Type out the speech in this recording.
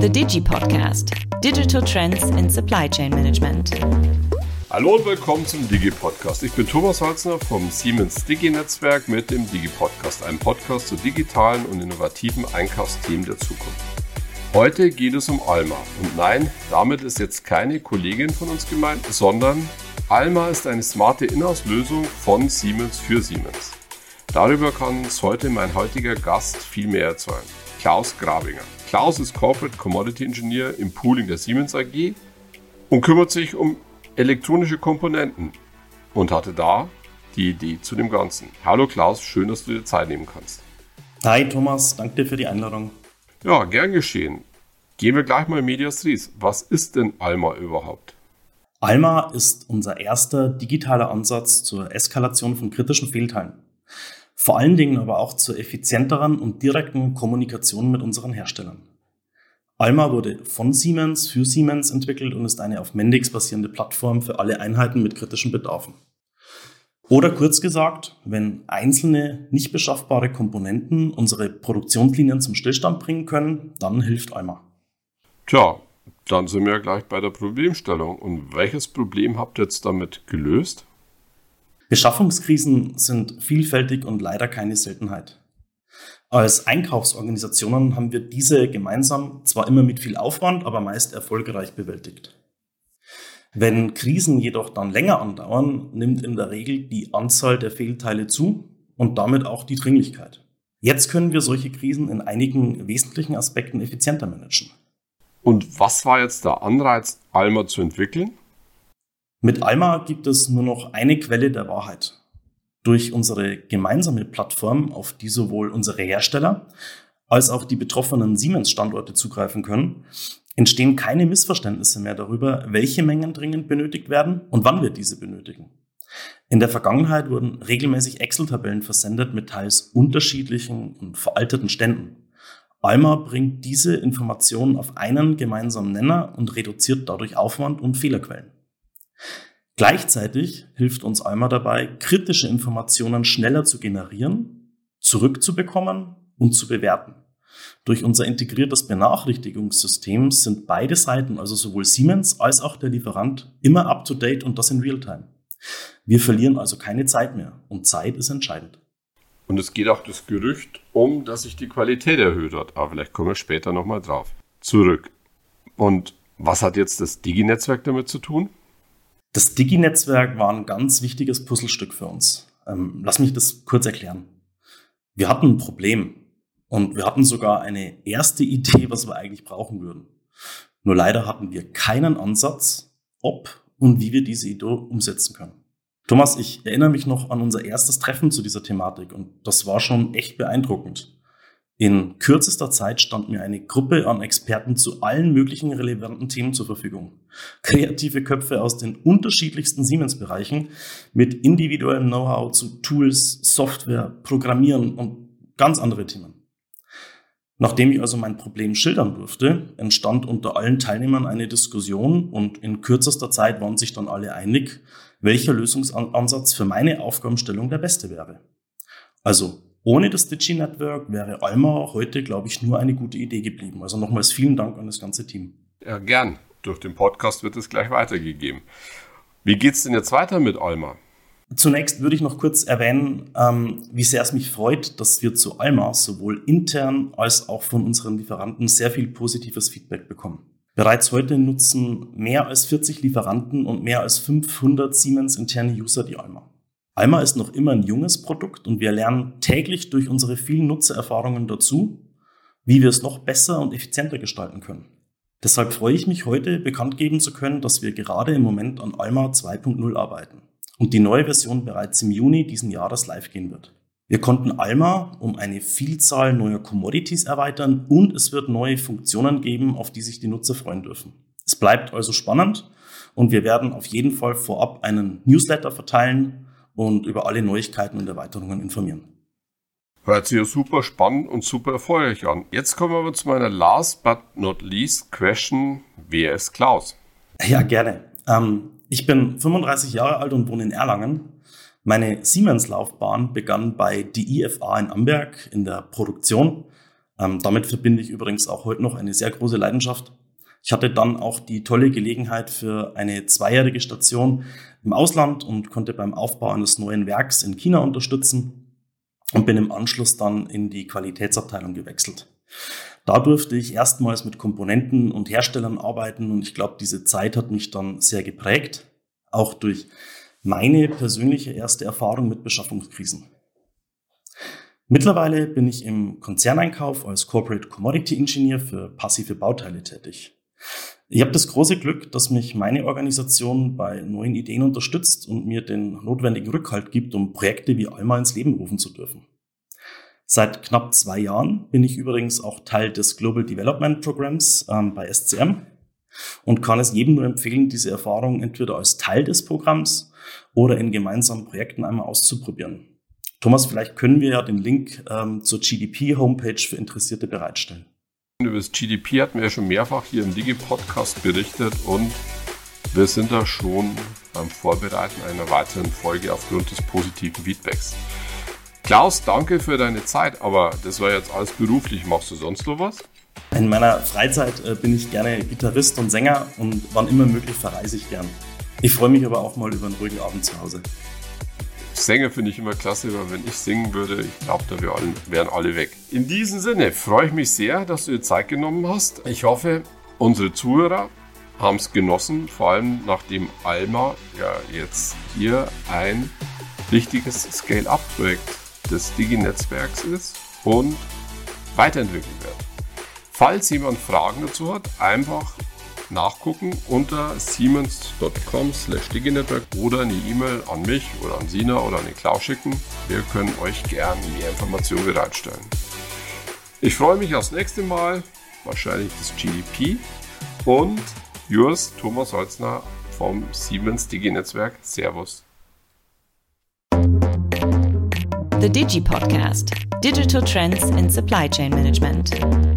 The Digi Podcast. Digital Trends in Supply Chain Management. Hallo und willkommen zum Digi Podcast. Ich bin Thomas Holzner vom Siemens Digi Netzwerk mit dem Digi Podcast, einem Podcast zu digitalen und innovativen Einkaufsthemen der Zukunft. Heute geht es um Alma. Und nein, damit ist jetzt keine Kollegin von uns gemeint, sondern Alma ist eine smarte Inhouse-Lösung von Siemens für Siemens. Darüber kann uns heute mein heutiger Gast viel mehr erzählen. Klaus Grabinger. Klaus ist Corporate Commodity Engineer im Pooling der Siemens AG und kümmert sich um elektronische Komponenten und hatte da die Idee zu dem Ganzen. Hallo Klaus, schön, dass du dir Zeit nehmen kannst. Hi Thomas, danke dir für die Einladung. Ja, gern geschehen. Gehen wir gleich mal in Medias Res. Was ist denn Alma überhaupt? Alma ist unser erster digitaler Ansatz zur Eskalation von kritischen Fehlteilen. Vor allen Dingen aber auch zur effizienteren und direkten Kommunikation mit unseren Herstellern. Alma wurde von Siemens für Siemens entwickelt und ist eine auf Mendix basierende Plattform für alle Einheiten mit kritischen Bedarfen. Oder kurz gesagt, wenn einzelne nicht beschaffbare Komponenten unsere Produktionslinien zum Stillstand bringen können, dann hilft Alma. Tja, dann sind wir gleich bei der Problemstellung. Und welches Problem habt ihr jetzt damit gelöst? Beschaffungskrisen sind vielfältig und leider keine Seltenheit. Als Einkaufsorganisationen haben wir diese gemeinsam zwar immer mit viel Aufwand, aber meist erfolgreich bewältigt. Wenn Krisen jedoch dann länger andauern, nimmt in der Regel die Anzahl der Fehlteile zu und damit auch die Dringlichkeit. Jetzt können wir solche Krisen in einigen wesentlichen Aspekten effizienter managen. Und was war jetzt der Anreiz, Alma zu entwickeln? Mit Alma gibt es nur noch eine Quelle der Wahrheit. Durch unsere gemeinsame Plattform, auf die sowohl unsere Hersteller als auch die betroffenen Siemens-Standorte zugreifen können, entstehen keine Missverständnisse mehr darüber, welche Mengen dringend benötigt werden und wann wir diese benötigen. In der Vergangenheit wurden regelmäßig Excel-Tabellen versendet mit teils unterschiedlichen und veralteten Ständen. Alma bringt diese Informationen auf einen gemeinsamen Nenner und reduziert dadurch Aufwand und Fehlerquellen. Gleichzeitig hilft uns Alma dabei, kritische Informationen schneller zu generieren, zurückzubekommen und zu bewerten. Durch unser integriertes Benachrichtigungssystem sind beide Seiten, also sowohl Siemens als auch der Lieferant, immer up-to-date und das in Realtime. Wir verlieren also keine Zeit mehr und Zeit ist entscheidend. Und es geht auch das Gerücht um, dass sich die Qualität erhöht hat. Aber vielleicht kommen wir später nochmal drauf. Zurück. Und was hat jetzt das Digi-Netzwerk damit zu tun? Das Digi-Netzwerk war ein ganz wichtiges Puzzlestück für uns. Ähm, lass mich das kurz erklären. Wir hatten ein Problem und wir hatten sogar eine erste Idee, was wir eigentlich brauchen würden. Nur leider hatten wir keinen Ansatz, ob und wie wir diese Idee umsetzen können. Thomas, ich erinnere mich noch an unser erstes Treffen zu dieser Thematik und das war schon echt beeindruckend. In kürzester Zeit stand mir eine Gruppe an Experten zu allen möglichen relevanten Themen zur Verfügung. Kreative Köpfe aus den unterschiedlichsten Siemens-Bereichen mit individuellem Know-how zu Tools, Software, Programmieren und ganz andere Themen. Nachdem ich also mein Problem schildern durfte, entstand unter allen Teilnehmern eine Diskussion und in kürzester Zeit waren sich dann alle einig, welcher Lösungsansatz für meine Aufgabenstellung der beste wäre. Also ohne das Digi-Network wäre Alma heute, glaube ich, nur eine gute Idee geblieben. Also nochmals vielen Dank an das ganze Team. Ja, gern. Durch den Podcast wird es gleich weitergegeben. Wie geht es denn jetzt weiter mit Alma? Zunächst würde ich noch kurz erwähnen, ähm, wie sehr es mich freut, dass wir zu Alma sowohl intern als auch von unseren Lieferanten sehr viel positives Feedback bekommen. Bereits heute nutzen mehr als 40 Lieferanten und mehr als 500 Siemens interne User die Alma. Alma ist noch immer ein junges Produkt und wir lernen täglich durch unsere vielen Nutzererfahrungen dazu, wie wir es noch besser und effizienter gestalten können. Deshalb freue ich mich heute bekannt geben zu können, dass wir gerade im Moment an Alma 2.0 arbeiten und die neue Version bereits im Juni diesen Jahres live gehen wird. Wir konnten Alma um eine Vielzahl neuer Commodities erweitern und es wird neue Funktionen geben, auf die sich die Nutzer freuen dürfen. Es bleibt also spannend und wir werden auf jeden Fall vorab einen Newsletter verteilen, und über alle Neuigkeiten und Erweiterungen informieren. Hört sich ja super spannend und super erfreulich an. Jetzt kommen wir aber zu meiner last but not least question. Wer ist Klaus? Ja, gerne. Ähm, ich bin 35 Jahre alt und wohne in Erlangen. Meine Siemens-Laufbahn begann bei die IFA in Amberg in der Produktion Ähm, damit verbinde ich übrigens auch heute noch eine sehr große Leidenschaft. Ich hatte dann auch die tolle Gelegenheit für eine zweijährige Station im Ausland und konnte beim Aufbau eines neuen Werks in China unterstützen und bin im Anschluss dann in die Qualitätsabteilung gewechselt. Da durfte ich erstmals mit Komponenten und Herstellern arbeiten und ich glaube, diese Zeit hat mich dann sehr geprägt, auch durch meine persönliche erste Erfahrung mit Beschaffungskrisen. Mittlerweile bin ich im Konzerneinkauf als Corporate Commodity Engineer für passive Bauteile tätig. Ich habe das große Glück, dass mich meine Organisation bei neuen Ideen unterstützt und mir den notwendigen Rückhalt gibt, um Projekte wie Alma ins Leben rufen zu dürfen. Seit knapp zwei Jahren bin ich übrigens auch Teil des Global Development Programs ähm, bei SCM und kann es jedem nur empfehlen, diese Erfahrung entweder als Teil des Programms oder in gemeinsamen Projekten einmal auszuprobieren. Thomas, vielleicht können wir ja den Link ähm, zur GDP-Homepage für Interessierte bereitstellen. Über das GDP hatten wir ja schon mehrfach hier im Digi-Podcast berichtet und wir sind da schon beim Vorbereiten einer weiteren Folge aufgrund des positiven Feedbacks. Klaus, danke für deine Zeit, aber das war jetzt alles beruflich. Machst du sonst noch was? In meiner Freizeit äh, bin ich gerne Gitarrist und Sänger und wann immer möglich verreise ich gern. Ich freue mich aber auch mal über einen ruhigen Abend zu Hause. Sänger finde ich immer klasse, weil wenn ich singen würde, ich glaube, da wären alle weg. In diesem Sinne freue ich mich sehr, dass du dir Zeit genommen hast. Ich hoffe, unsere Zuhörer haben es genossen, vor allem nachdem Alma ja jetzt hier ein wichtiges Scale-Up-Projekt des Digi-Netzwerks ist und weiterentwickelt wird. Falls jemand Fragen dazu hat, einfach nachgucken unter siemens.com slash diginetwork oder eine E-Mail an mich oder an Sina oder an den Klaus schicken. Wir können euch gern mehr Informationen bereitstellen. Ich freue mich aufs nächste Mal, wahrscheinlich das GDP und yours Thomas Holzner vom Siemens Digi Netzwerk. Servus. The Digi Podcast Digital Trends in Supply Chain Management.